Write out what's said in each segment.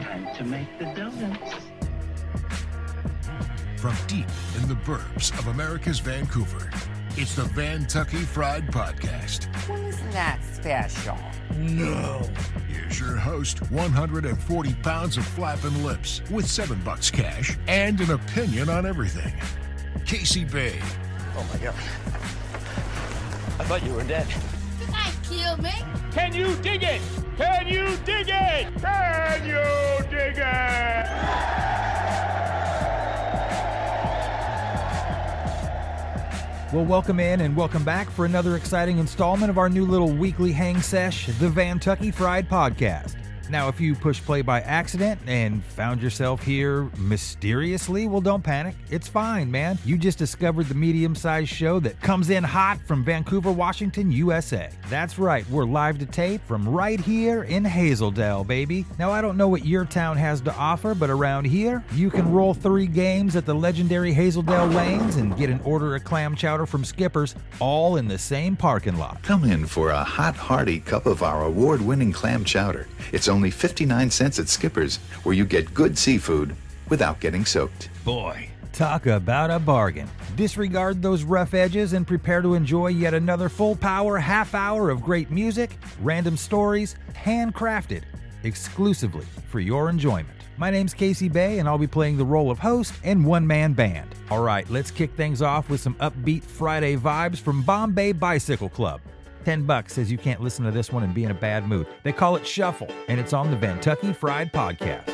Time to make the donuts. From deep in the burbs of America's Vancouver, it's the Vantucky Fried Podcast. Well, isn't that special? No. Here's your host, 140 pounds of flapping lips, with seven bucks cash and an opinion on everything. Casey Bay. Oh my god. I thought you were dead. I kill me. Can you dig it? Can you dig it? Can you dig it? Well, welcome in and welcome back for another exciting installment of our new little weekly hang sesh, the Vantucky Fried Podcast. Now, if you push play by accident and found yourself here mysteriously, well, don't panic. It's fine, man. You just discovered the medium sized show that comes in hot from Vancouver, Washington, USA. That's right, we're live to tape from right here in Hazel Dell, baby. Now, I don't know what your town has to offer, but around here, you can roll three games at the legendary Hazel Dell Lanes and get an order of clam chowder from Skippers, all in the same parking lot. Come in for a hot, hearty cup of our award winning clam chowder. It's only 59 cents at Skipper's, where you get good seafood without getting soaked. Boy, talk about a bargain. Disregard those rough edges and prepare to enjoy yet another full power half hour of great music, random stories, handcrafted exclusively for your enjoyment. My name's Casey Bay, and I'll be playing the role of host and one man band. All right, let's kick things off with some upbeat Friday vibes from Bombay Bicycle Club. 10 bucks says you can't listen to this one and be in a bad mood. They call it Shuffle, and it's on the Vantucky Fried Podcast.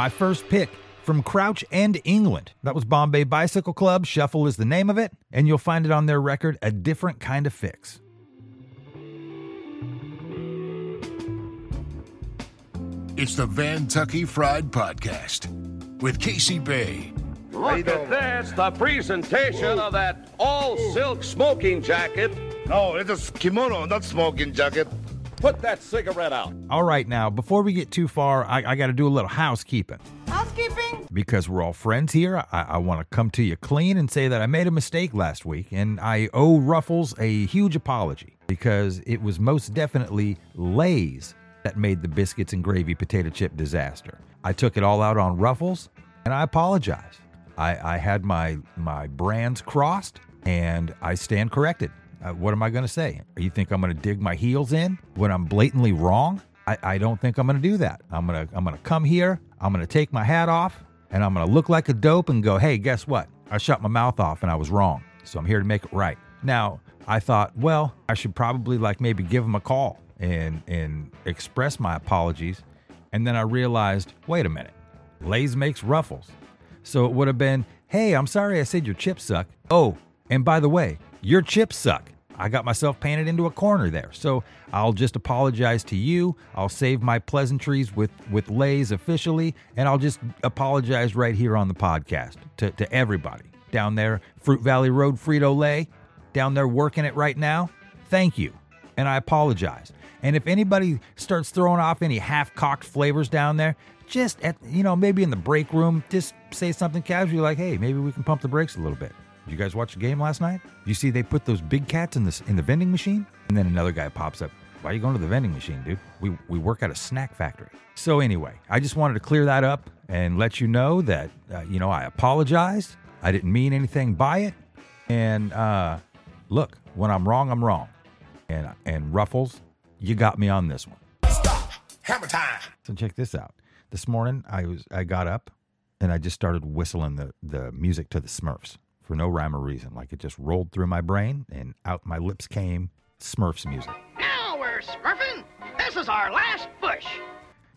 My first pick from Crouch End England. That was Bombay Bicycle Club. Shuffle is the name of it, and you'll find it on their record, A Different Kind of Fix. It's the Vantucky Fried Podcast with Casey Bay. Look at this, the presentation of that all silk smoking jacket. No, it's a kimono, not smoking jacket. Put that cigarette out. All right, now, before we get too far, I, I got to do a little housekeeping. Housekeeping? Because we're all friends here, I, I want to come to you clean and say that I made a mistake last week, and I owe Ruffles a huge apology because it was most definitely Lay's that made the biscuits and gravy potato chip disaster. I took it all out on Ruffles, and I apologize. I, I had my my brands crossed, and I stand corrected. Uh, what am I going to say? You think I'm going to dig my heels in when I'm blatantly wrong? I, I don't think I'm going to do that. I'm going to I'm going to come here. I'm going to take my hat off, and I'm going to look like a dope and go, hey, guess what? I shut my mouth off and I was wrong. So I'm here to make it right. Now, I thought, well, I should probably like maybe give him a call and and express my apologies. And then I realized, wait a minute, Lay's makes ruffles. So it would have been, hey, I'm sorry I said your chips suck. Oh, and by the way, your chips suck. I got myself painted into a corner there. So I'll just apologize to you. I'll save my pleasantries with, with Lay's officially, and I'll just apologize right here on the podcast to, to everybody down there, Fruit Valley Road Frito Lay, down there working it right now. Thank you. And I apologize. And if anybody starts throwing off any half cocked flavors down there, just at, you know, maybe in the break room, just say something casually like, hey, maybe we can pump the brakes a little bit. Did you guys watch the game last night? You see they put those big cats in this in the vending machine? And then another guy pops up. Why are you going to the vending machine, dude? We we work at a snack factory. So anyway, I just wanted to clear that up and let you know that uh, you know I apologized. I didn't mean anything by it. And uh, look, when I'm wrong, I'm wrong. And and Ruffles, you got me on this one. Hammer time. So check this out. This morning I was I got up and I just started whistling the the music to the Smurfs for no rhyme or reason. Like it just rolled through my brain and out my lips came Smurfs music. Now we're smurfing. This is our last push.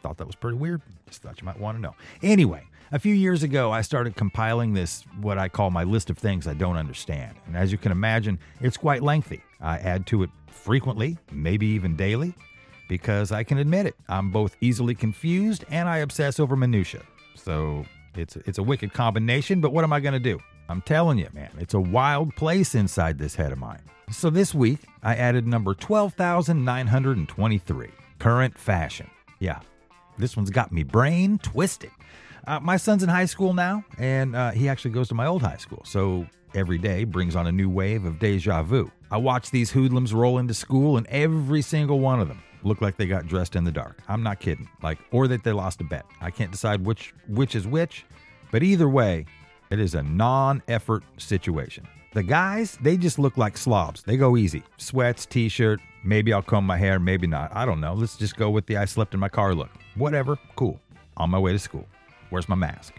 Thought that was pretty weird. Just thought you might want to know. Anyway, a few years ago, I started compiling this, what I call my list of things I don't understand. And as you can imagine, it's quite lengthy. I add to it frequently, maybe even daily, because I can admit it. I'm both easily confused and I obsess over minutia. So it's it's a wicked combination, but what am I going to do? I'm telling you, man, it's a wild place inside this head of mine. So this week, I added number 12,923, current fashion. Yeah, this one's got me brain twisted. Uh, my son's in high school now, and uh, he actually goes to my old high school. So every day brings on a new wave of deja vu. I watch these hoodlums roll into school, and every single one of them look like they got dressed in the dark. I'm not kidding. Like, or that they lost a bet. I can't decide which which is which, but either way, it is a non-effort situation. The guys, they just look like slobs. They go easy. Sweats, t-shirt, maybe I'll comb my hair, maybe not. I don't know. Let's just go with the I slept in my car look. Whatever, cool. On my way to school. Where's my mask?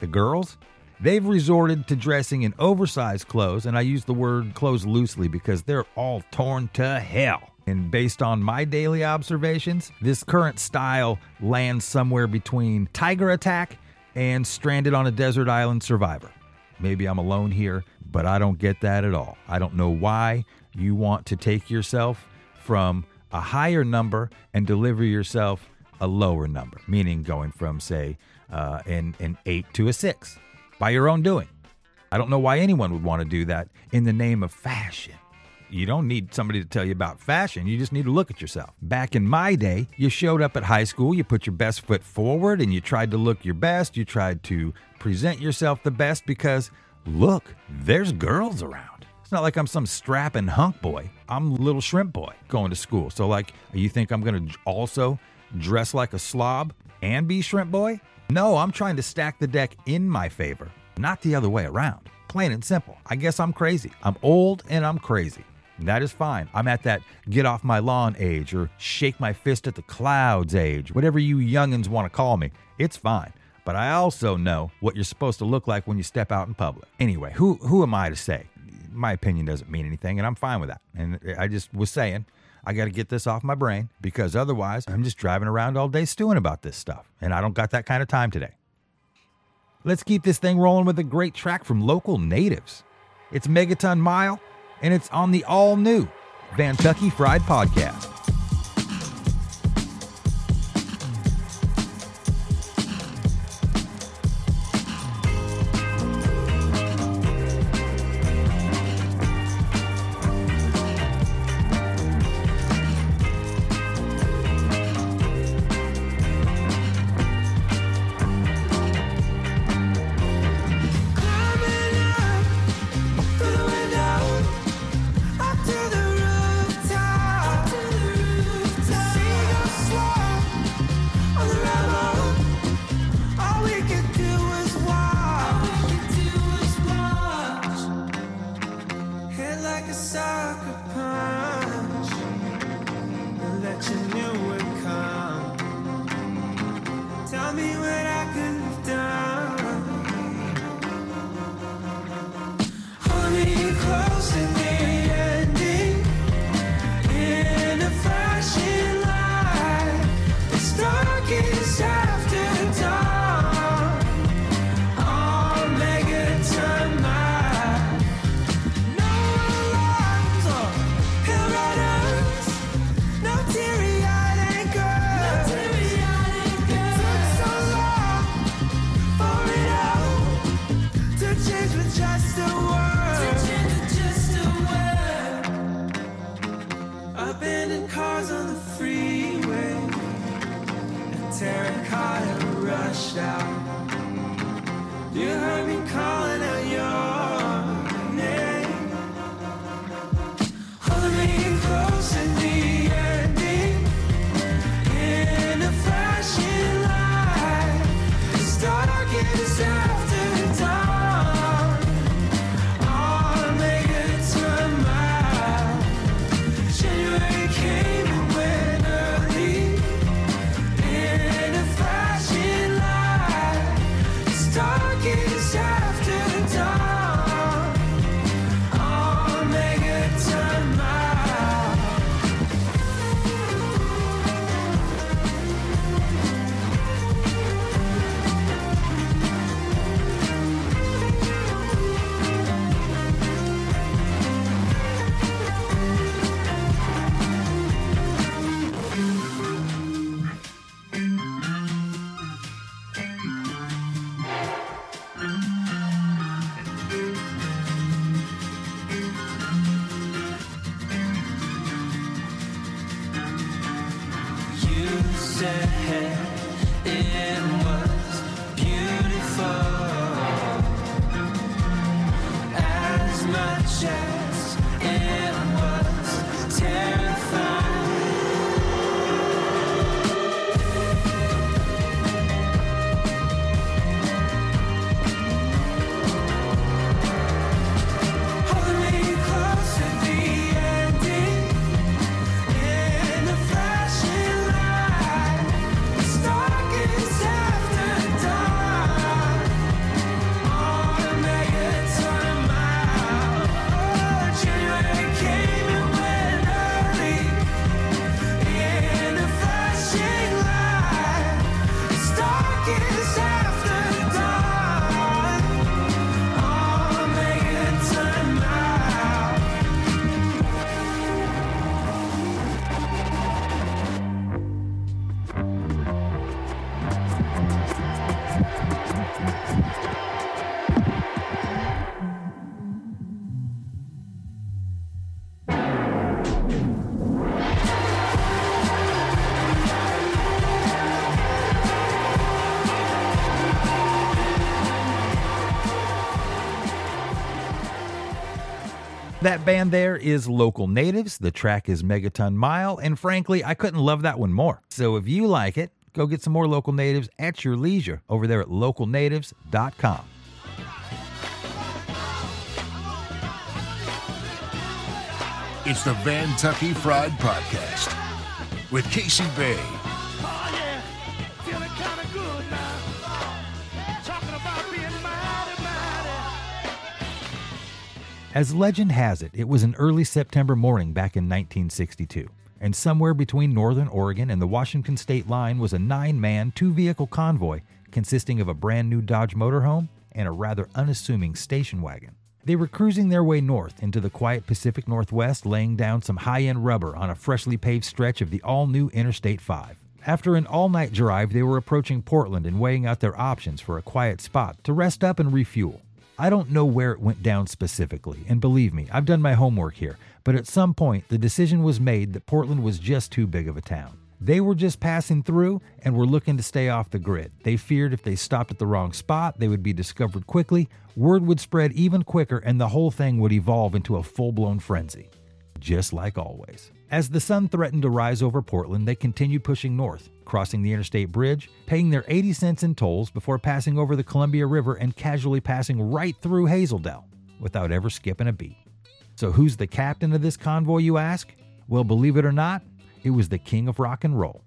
The girls, they've resorted to dressing in oversized clothes, and I use the word clothes loosely because they're all torn to hell. And based on my daily observations, this current style lands somewhere between Tiger Attack and Stranded on a Desert Island Survivor. Maybe I'm alone here, but I don't get that at all. I don't know why you want to take yourself from a higher number and deliver yourself a lower number, meaning going from, say, uh, an, an eight to a six by your own doing. I don't know why anyone would want to do that in the name of fashion. You don't need somebody to tell you about fashion. You just need to look at yourself. Back in my day, you showed up at high school, you put your best foot forward, and you tried to look your best. You tried to present yourself the best because, look, there's girls around. It's not like I'm some strapping hunk boy. I'm little shrimp boy going to school. So, like, you think I'm going to also dress like a slob and be shrimp boy? No, I'm trying to stack the deck in my favor, not the other way around. Plain and simple. I guess I'm crazy. I'm old and I'm crazy. That is fine. I'm at that get off my lawn age or shake my fist at the clouds age, whatever you youngins want to call me. It's fine. But I also know what you're supposed to look like when you step out in public. Anyway, who who am I to say? My opinion doesn't mean anything, and I'm fine with that. And I just was saying, I got to get this off my brain because otherwise I'm just driving around all day stewing about this stuff, and I don't got that kind of time today. Let's keep this thing rolling with a great track from local natives. It's Megaton Mile, and it's on the all new Vantucky Fried Podcast. shout. You That band there is Local Natives. The track is Megaton Mile, and frankly, I couldn't love that one more. So if you like it, go get some more Local Natives at your leisure over there at localnatives.com. It's the Vantucky Fried Podcast with Casey Bay. As legend has it, it was an early September morning back in 1962. and somewhere between northern Oregon and the Washington state line was a nine man, two vehicle convoy consisting of a brand new Dodge motorhome and a rather unassuming station wagon. They were cruising their way north into the quiet Pacific Northwest, laying down some high end rubber on a freshly paved stretch of the all new Interstate 5. After an all night drive, they were approaching Portland and weighing out their options for a quiet spot to rest up and refuel. I don't know where it went down specifically, and believe me, I've done my homework here, but at some point the decision was made that Portland was just too big of a town. They were just passing through and were looking to stay off the grid. They feared if they stopped at the wrong spot, they would be discovered quickly, word would spread even quicker, and the whole thing would evolve into a full blown frenzy. Just like always. As the sun threatened to rise over Portland, they continued pushing north, crossing the interstate bridge, paying their 80 cents in tolls before passing over the Columbia River and casually passing right through Hazel Dell without ever skipping a beat. So, who's the captain of this convoy, you ask? Well, believe it or not, it was the king of rock and roll.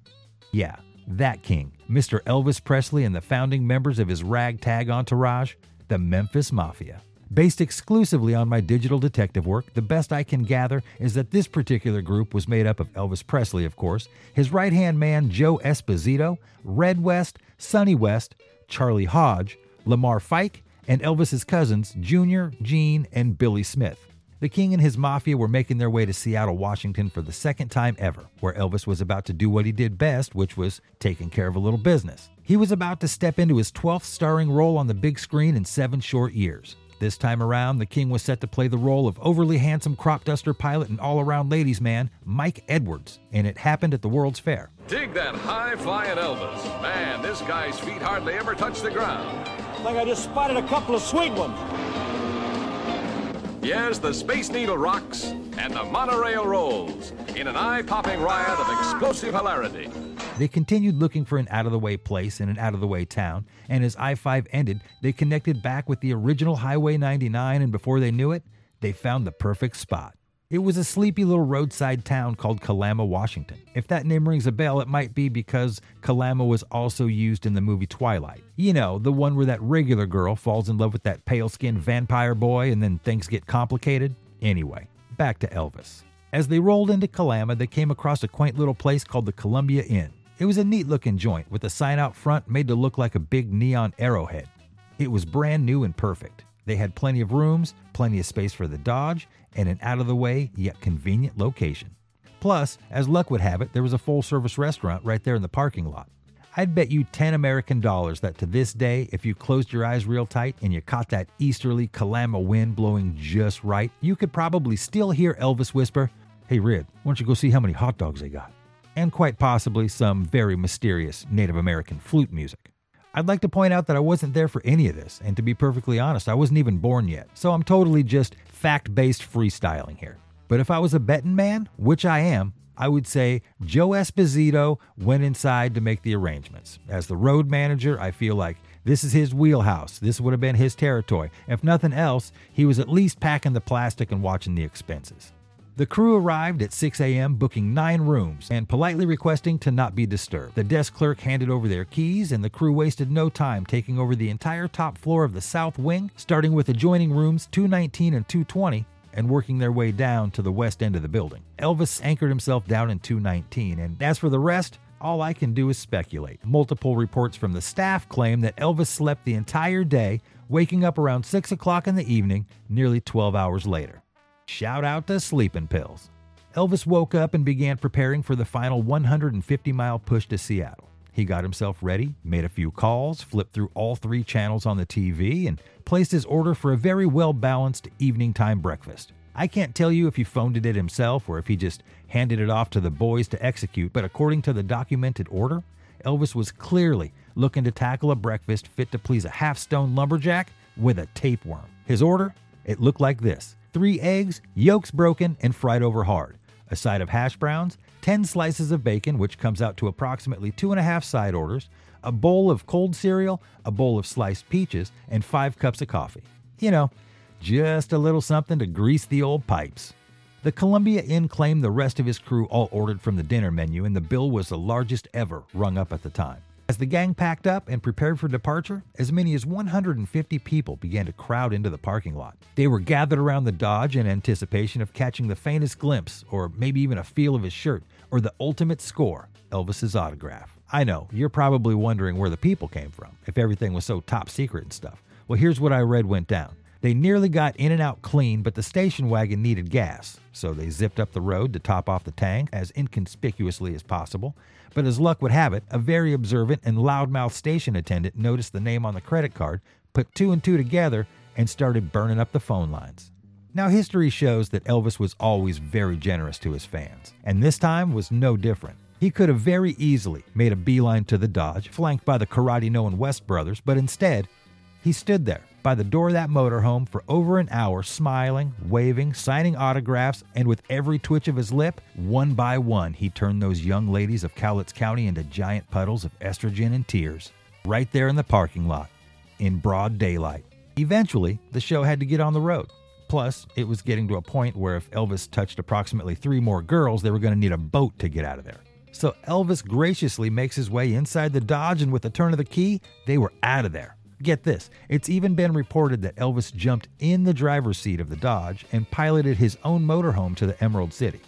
Yeah, that king, Mr. Elvis Presley and the founding members of his ragtag entourage, the Memphis Mafia. Based exclusively on my digital detective work, the best I can gather is that this particular group was made up of Elvis Presley, of course, his right hand man Joe Esposito, Red West, Sonny West, Charlie Hodge, Lamar Fike, and Elvis's cousins Junior, Gene, and Billy Smith. The king and his mafia were making their way to Seattle, Washington for the second time ever, where Elvis was about to do what he did best, which was taking care of a little business. He was about to step into his 12th starring role on the big screen in seven short years. This time around, the king was set to play the role of overly handsome crop duster pilot and all around ladies' man, Mike Edwards, and it happened at the World's Fair. Dig that high flying Elvis. Man, this guy's feet hardly ever touch the ground. I think I just spotted a couple of sweet ones. Yes, the Space Needle rocks and the monorail rolls in an eye popping riot of explosive hilarity. They continued looking for an out of the way place in an out of the way town, and as I 5 ended, they connected back with the original Highway 99, and before they knew it, they found the perfect spot. It was a sleepy little roadside town called Kalama, Washington. If that name rings a bell, it might be because Kalama was also used in the movie Twilight. You know, the one where that regular girl falls in love with that pale skinned vampire boy and then things get complicated. Anyway, back to Elvis. As they rolled into Kalama, they came across a quaint little place called the Columbia Inn. It was a neat looking joint with a sign out front made to look like a big neon arrowhead. It was brand new and perfect. They had plenty of rooms, plenty of space for the Dodge, and an out of the way yet convenient location. Plus, as luck would have it, there was a full service restaurant right there in the parking lot. I'd bet you 10 American dollars that to this day, if you closed your eyes real tight and you caught that easterly Kalama wind blowing just right, you could probably still hear Elvis whisper, Hey Red, why don't you go see how many hot dogs they got? And quite possibly some very mysterious Native American flute music. I'd like to point out that I wasn't there for any of this, and to be perfectly honest, I wasn't even born yet, so I'm totally just fact based freestyling here. But if I was a betting man, which I am, I would say Joe Esposito went inside to make the arrangements. As the road manager, I feel like this is his wheelhouse. This would have been his territory. If nothing else, he was at least packing the plastic and watching the expenses. The crew arrived at 6 a.m., booking nine rooms and politely requesting to not be disturbed. The desk clerk handed over their keys, and the crew wasted no time taking over the entire top floor of the south wing, starting with adjoining rooms 219 and 220 and working their way down to the west end of the building. Elvis anchored himself down in 219, and as for the rest, all I can do is speculate. Multiple reports from the staff claim that Elvis slept the entire day, waking up around 6 o'clock in the evening, nearly 12 hours later. Shout out to sleeping pills. Elvis woke up and began preparing for the final 150 mile push to Seattle. He got himself ready, made a few calls, flipped through all three channels on the TV, and placed his order for a very well balanced evening time breakfast. I can't tell you if he phoned it himself or if he just handed it off to the boys to execute, but according to the documented order, Elvis was clearly looking to tackle a breakfast fit to please a half stone lumberjack with a tapeworm. His order? It looked like this three eggs, yolks broken, and fried over hard, a side of hash browns, 10 slices of bacon, which comes out to approximately two and a half side orders, a bowl of cold cereal, a bowl of sliced peaches, and five cups of coffee. You know, just a little something to grease the old pipes. The Columbia Inn claimed the rest of his crew all ordered from the dinner menu, and the bill was the largest ever rung up at the time. As the gang packed up and prepared for departure, as many as 150 people began to crowd into the parking lot. They were gathered around the Dodge in anticipation of catching the faintest glimpse, or maybe even a feel of his shirt, or the ultimate score Elvis's autograph. I know, you're probably wondering where the people came from, if everything was so top secret and stuff. Well, here's what I read went down. They nearly got in and out clean, but the station wagon needed gas, so they zipped up the road to top off the tank as inconspicuously as possible. But as luck would have it, a very observant and loudmouth station attendant noticed the name on the credit card, put two and two together, and started burning up the phone lines. Now, history shows that Elvis was always very generous to his fans, and this time was no different. He could have very easily made a beeline to the Dodge, flanked by the karate knowing West brothers, but instead, he stood there by the door of that motorhome for over an hour, smiling, waving, signing autographs, and with every twitch of his lip, one by one, he turned those young ladies of Cowlitz County into giant puddles of estrogen and tears, right there in the parking lot, in broad daylight. Eventually, the show had to get on the road. Plus, it was getting to a point where if Elvis touched approximately three more girls, they were going to need a boat to get out of there. So Elvis graciously makes his way inside the Dodge, and with a turn of the key, they were out of there. Get this, it's even been reported that Elvis jumped in the driver's seat of the Dodge and piloted his own motorhome to the Emerald City.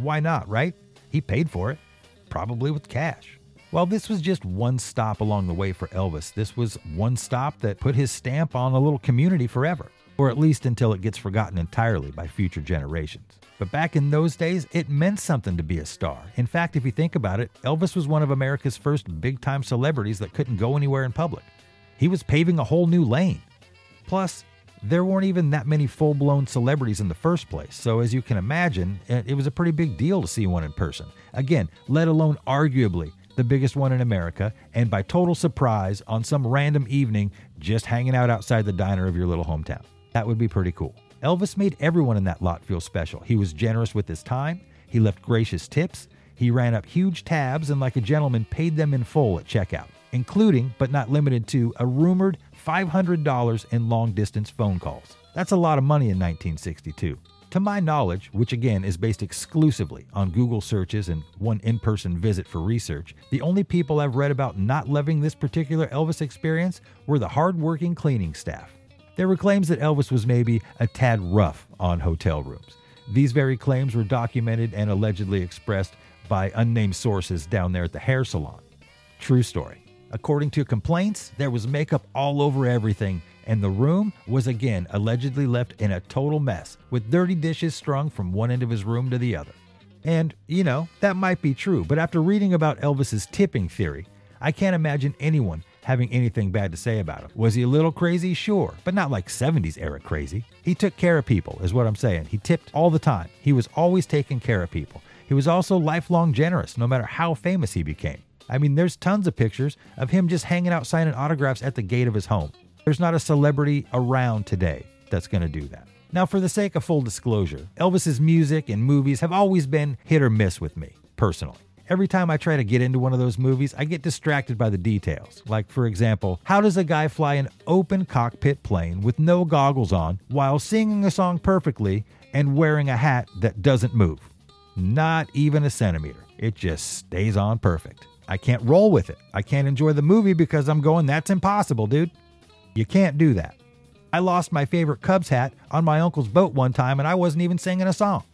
Why not, right? He paid for it, probably with cash. While this was just one stop along the way for Elvis, this was one stop that put his stamp on a little community forever, or at least until it gets forgotten entirely by future generations. But back in those days, it meant something to be a star. In fact, if you think about it, Elvis was one of America's first big time celebrities that couldn't go anywhere in public. He was paving a whole new lane. Plus, there weren't even that many full blown celebrities in the first place, so as you can imagine, it was a pretty big deal to see one in person. Again, let alone arguably the biggest one in America, and by total surprise on some random evening, just hanging out outside the diner of your little hometown. That would be pretty cool. Elvis made everyone in that lot feel special. He was generous with his time, he left gracious tips, he ran up huge tabs, and like a gentleman, paid them in full at checkout including but not limited to a rumored $500 in long distance phone calls. That's a lot of money in 1962. To my knowledge, which again is based exclusively on Google searches and one in person visit for research, the only people I've read about not loving this particular Elvis experience were the hardworking cleaning staff. There were claims that Elvis was maybe a tad rough on hotel rooms. These very claims were documented and allegedly expressed by unnamed sources down there at the hair salon. True story. According to complaints, there was makeup all over everything, and the room was again allegedly left in a total mess, with dirty dishes strung from one end of his room to the other. And, you know, that might be true, but after reading about Elvis's tipping theory, I can't imagine anyone having anything bad to say about him. Was he a little crazy? Sure, but not like 70s era crazy. He took care of people, is what I'm saying. He tipped all the time. He was always taking care of people. He was also lifelong generous, no matter how famous he became. I mean, there's tons of pictures of him just hanging out signing autographs at the gate of his home. There's not a celebrity around today that's going to do that. Now, for the sake of full disclosure, Elvis's music and movies have always been hit or miss with me, personally. Every time I try to get into one of those movies, I get distracted by the details. Like, for example, how does a guy fly an open cockpit plane with no goggles on while singing a song perfectly and wearing a hat that doesn't move? Not even a centimeter. It just stays on perfect. I can't roll with it. I can't enjoy the movie because I'm going, that's impossible, dude. You can't do that. I lost my favorite Cubs hat on my uncle's boat one time and I wasn't even singing a song.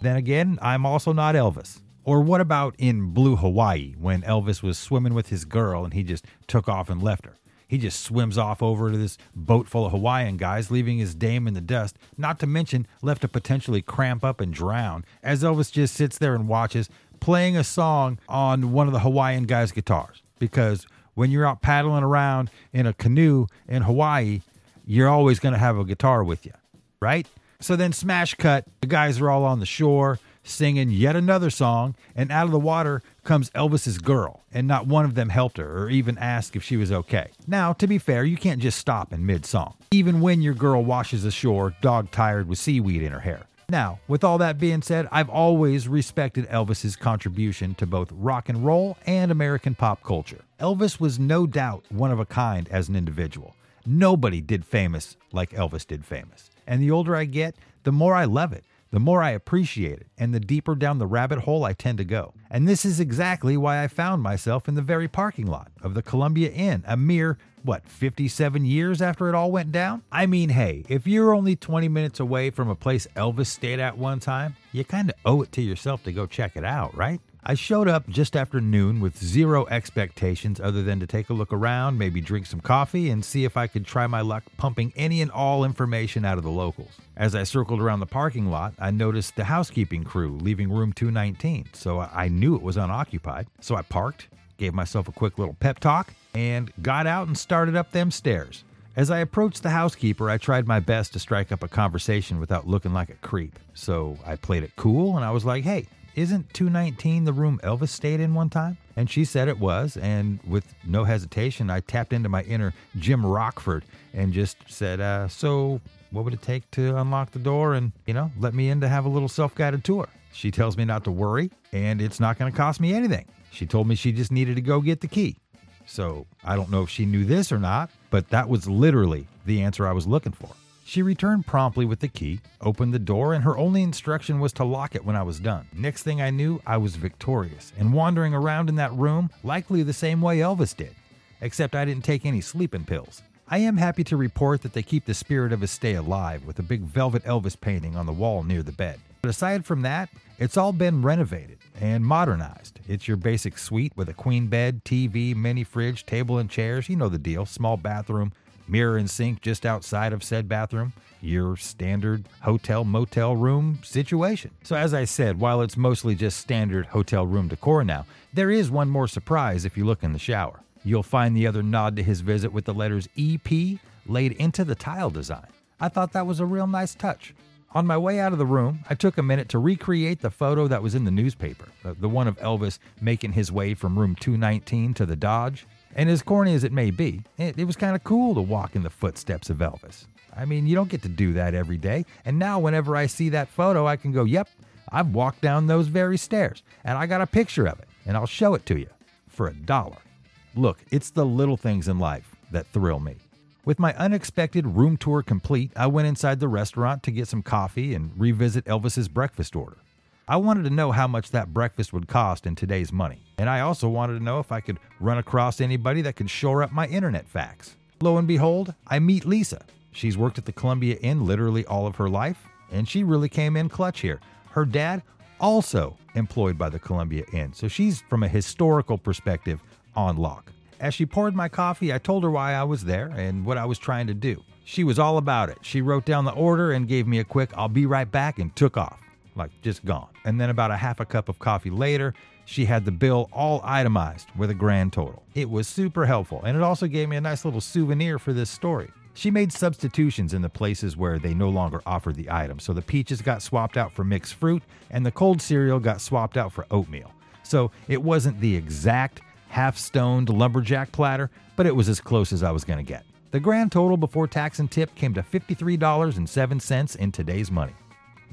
Then again, I'm also not Elvis. Or what about in Blue Hawaii when Elvis was swimming with his girl and he just took off and left her? He just swims off over to this boat full of Hawaiian guys, leaving his dame in the dust, not to mention left to potentially cramp up and drown, as Elvis just sits there and watches, playing a song on one of the Hawaiian guys' guitars because when you're out paddling around in a canoe in Hawaii, you're always going to have a guitar with you, right? So then, smash cut, the guys are all on the shore singing yet another song, and out of the water comes Elvis's girl, and not one of them helped her or even asked if she was okay. Now, to be fair, you can't just stop in mid song, even when your girl washes ashore, dog tired with seaweed in her hair. Now, with all that being said, I've always respected Elvis's contribution to both rock and roll and American pop culture. Elvis was no doubt one of a kind as an individual. Nobody did famous like Elvis did famous. And the older I get, the more I love it. The more I appreciate it and the deeper down the rabbit hole I tend to go. And this is exactly why I found myself in the very parking lot of the Columbia Inn a mere, what, 57 years after it all went down? I mean, hey, if you're only 20 minutes away from a place Elvis stayed at one time, you kind of owe it to yourself to go check it out, right? I showed up just after noon with zero expectations other than to take a look around, maybe drink some coffee, and see if I could try my luck pumping any and all information out of the locals. As I circled around the parking lot, I noticed the housekeeping crew leaving room 219, so I knew it was unoccupied. So I parked, gave myself a quick little pep talk, and got out and started up them stairs. As I approached the housekeeper, I tried my best to strike up a conversation without looking like a creep. So I played it cool and I was like, hey, isn't 219 the room Elvis stayed in one time? And she said it was. And with no hesitation, I tapped into my inner Jim Rockford and just said, uh, So, what would it take to unlock the door and, you know, let me in to have a little self guided tour? She tells me not to worry, and it's not going to cost me anything. She told me she just needed to go get the key. So, I don't know if she knew this or not, but that was literally the answer I was looking for. She returned promptly with the key, opened the door, and her only instruction was to lock it when I was done. Next thing I knew, I was victorious and wandering around in that room likely the same way Elvis did, except I didn't take any sleeping pills. I am happy to report that they keep the spirit of his stay alive with a big velvet Elvis painting on the wall near the bed. But aside from that, it's all been renovated and modernized. It's your basic suite with a queen bed, TV, mini fridge, table and chairs, you know the deal, small bathroom, mirror and sink just outside of said bathroom, your standard hotel motel room situation. So, as I said, while it's mostly just standard hotel room decor now, there is one more surprise if you look in the shower. You'll find the other nod to his visit with the letters EP laid into the tile design. I thought that was a real nice touch. On my way out of the room, I took a minute to recreate the photo that was in the newspaper, the one of Elvis making his way from room 219 to the Dodge. And as corny as it may be, it, it was kind of cool to walk in the footsteps of Elvis. I mean, you don't get to do that every day. And now, whenever I see that photo, I can go, yep, I've walked down those very stairs, and I got a picture of it, and I'll show it to you for a dollar. Look, it's the little things in life that thrill me. With my unexpected room tour complete, I went inside the restaurant to get some coffee and revisit Elvis's breakfast order. I wanted to know how much that breakfast would cost in today's money, and I also wanted to know if I could run across anybody that could shore up my internet facts. Lo and behold, I meet Lisa. She's worked at the Columbia Inn literally all of her life, and she really came in clutch here. Her dad, also employed by the Columbia Inn, so she's from a historical perspective on lock. As she poured my coffee, I told her why I was there and what I was trying to do. She was all about it. She wrote down the order and gave me a quick, I'll be right back, and took off like just gone. And then about a half a cup of coffee later, she had the bill all itemized with a grand total. It was super helpful, and it also gave me a nice little souvenir for this story. She made substitutions in the places where they no longer offered the item. So the peaches got swapped out for mixed fruit, and the cold cereal got swapped out for oatmeal. So it wasn't the exact half stoned lumberjack platter, but it was as close as I was going to get. The grand total before tax and tip came to $53.07 in today's money.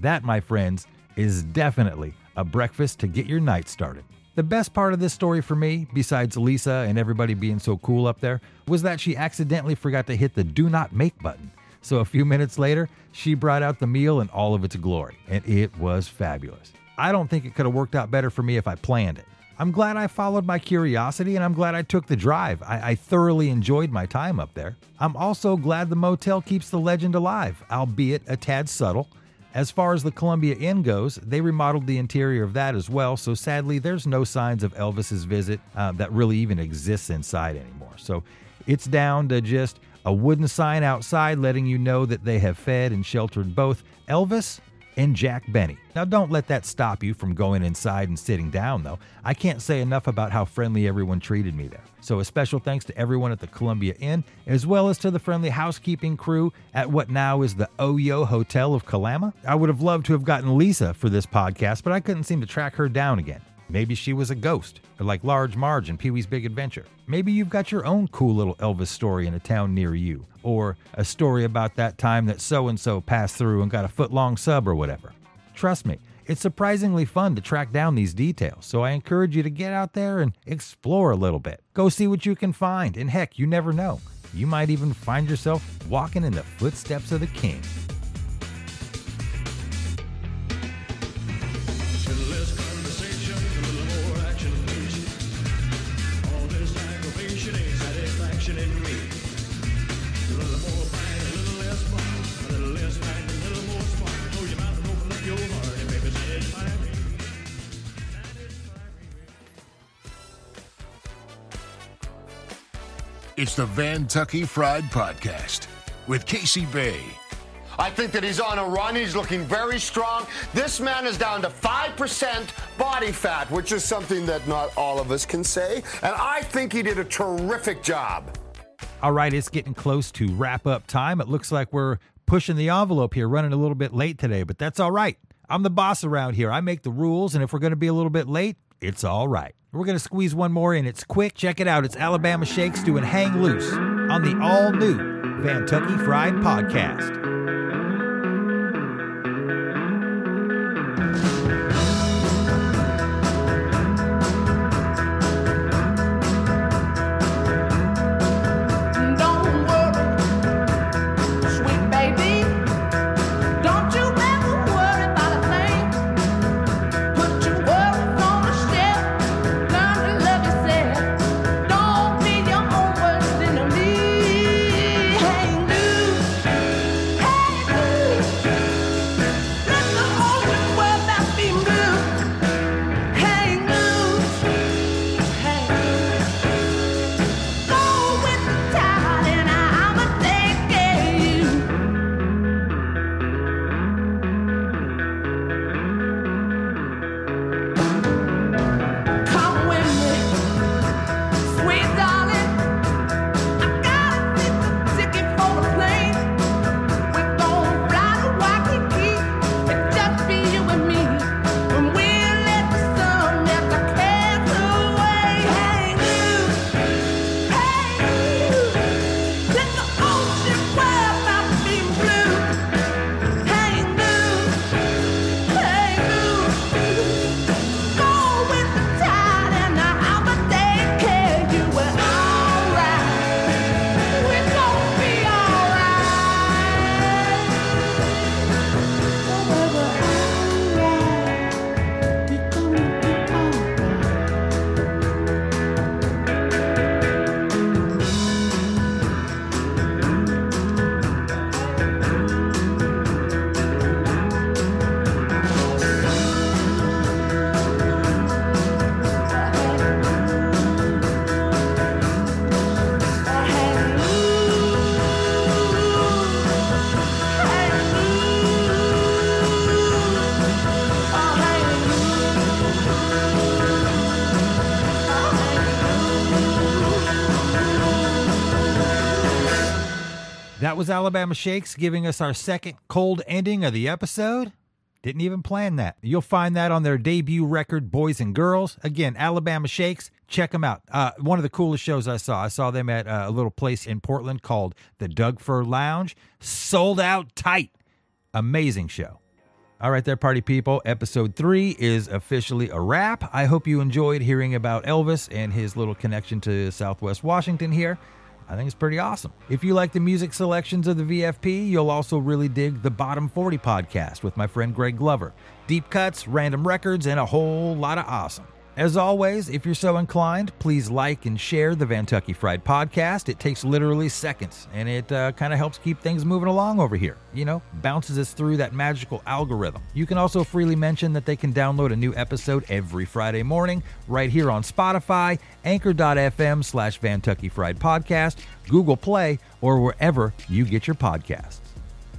That, my friends, is definitely a breakfast to get your night started. The best part of this story for me, besides Lisa and everybody being so cool up there, was that she accidentally forgot to hit the do not make button. So a few minutes later, she brought out the meal in all of its glory, and it was fabulous. I don't think it could have worked out better for me if I planned it. I'm glad I followed my curiosity and I'm glad I took the drive. I, I, thoroughly enjoyed my time up there. I'm also glad the motel keeps the legend alive, albeit a tad subtle, as far as the Columbia Inn goes, they remodeled the interior of that as well, so sadly, there's no signs of Elvis's visit uh, that really even exists inside anymore. So it's down to just a wooden sign outside letting you know that they have fed and sheltered both Elvis and Jack Benny. Now, don't let that stop you from going inside and sitting down, though. I can't say enough about how friendly everyone treated me there. So, a special thanks to everyone at the Columbia Inn, as well as to the friendly housekeeping crew at what now is the Oyo Hotel of Kalama. I would have loved to have gotten Lisa for this podcast, but I couldn't seem to track her down again. Maybe she was a ghost, like Large Marge in Pee Wee's Big Adventure. Maybe you've got your own cool little Elvis story in a town near you, or a story about that time that so and so passed through and got a foot long sub or whatever. Trust me, it's surprisingly fun to track down these details, so I encourage you to get out there and explore a little bit. Go see what you can find, and heck, you never know. You might even find yourself walking in the footsteps of the king. It's the Vantucky Fried Podcast with Casey Bay. I think that he's on a run. He's looking very strong. This man is down to 5% body fat, which is something that not all of us can say. And I think he did a terrific job. All right, it's getting close to wrap up time. It looks like we're pushing the envelope here, running a little bit late today, but that's all right. I'm the boss around here. I make the rules, and if we're going to be a little bit late, it's all right. We're going to squeeze one more in. It's quick. Check it out. It's Alabama Shakes doing Hang Loose on the all new Vantucky Fried Podcast. Was Alabama Shakes giving us our second cold ending of the episode. Didn't even plan that. You'll find that on their debut record, Boys and Girls. Again, Alabama Shakes. Check them out. Uh, one of the coolest shows I saw. I saw them at uh, a little place in Portland called the Doug Fir Lounge. Sold out tight. Amazing show. All right, there, party people. Episode three is officially a wrap. I hope you enjoyed hearing about Elvis and his little connection to Southwest Washington here. I think it's pretty awesome. If you like the music selections of the VFP, you'll also really dig the Bottom 40 podcast with my friend Greg Glover. Deep cuts, random records, and a whole lot of awesome. As always, if you're so inclined, please like and share the Vantucky Fried podcast. It takes literally seconds, and it uh, kind of helps keep things moving along over here. You know, bounces us through that magical algorithm. You can also freely mention that they can download a new episode every Friday morning right here on Spotify, Anchor.fm slash Vantucky Fried Podcast, Google Play, or wherever you get your podcasts.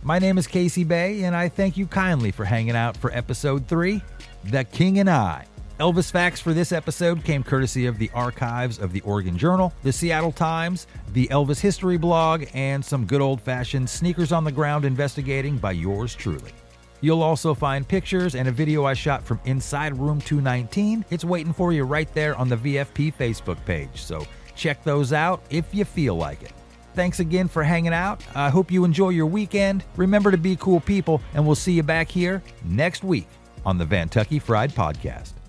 My name is Casey Bay, and I thank you kindly for hanging out for episode three The King and I. Elvis facts for this episode came courtesy of the archives of the Oregon Journal, the Seattle Times, the Elvis History blog, and some good old fashioned sneakers on the ground investigating by yours truly. You'll also find pictures and a video I shot from inside room 219. It's waiting for you right there on the VFP Facebook page, so check those out if you feel like it. Thanks again for hanging out. I hope you enjoy your weekend. Remember to be cool people, and we'll see you back here next week on the Vantucky Fried Podcast.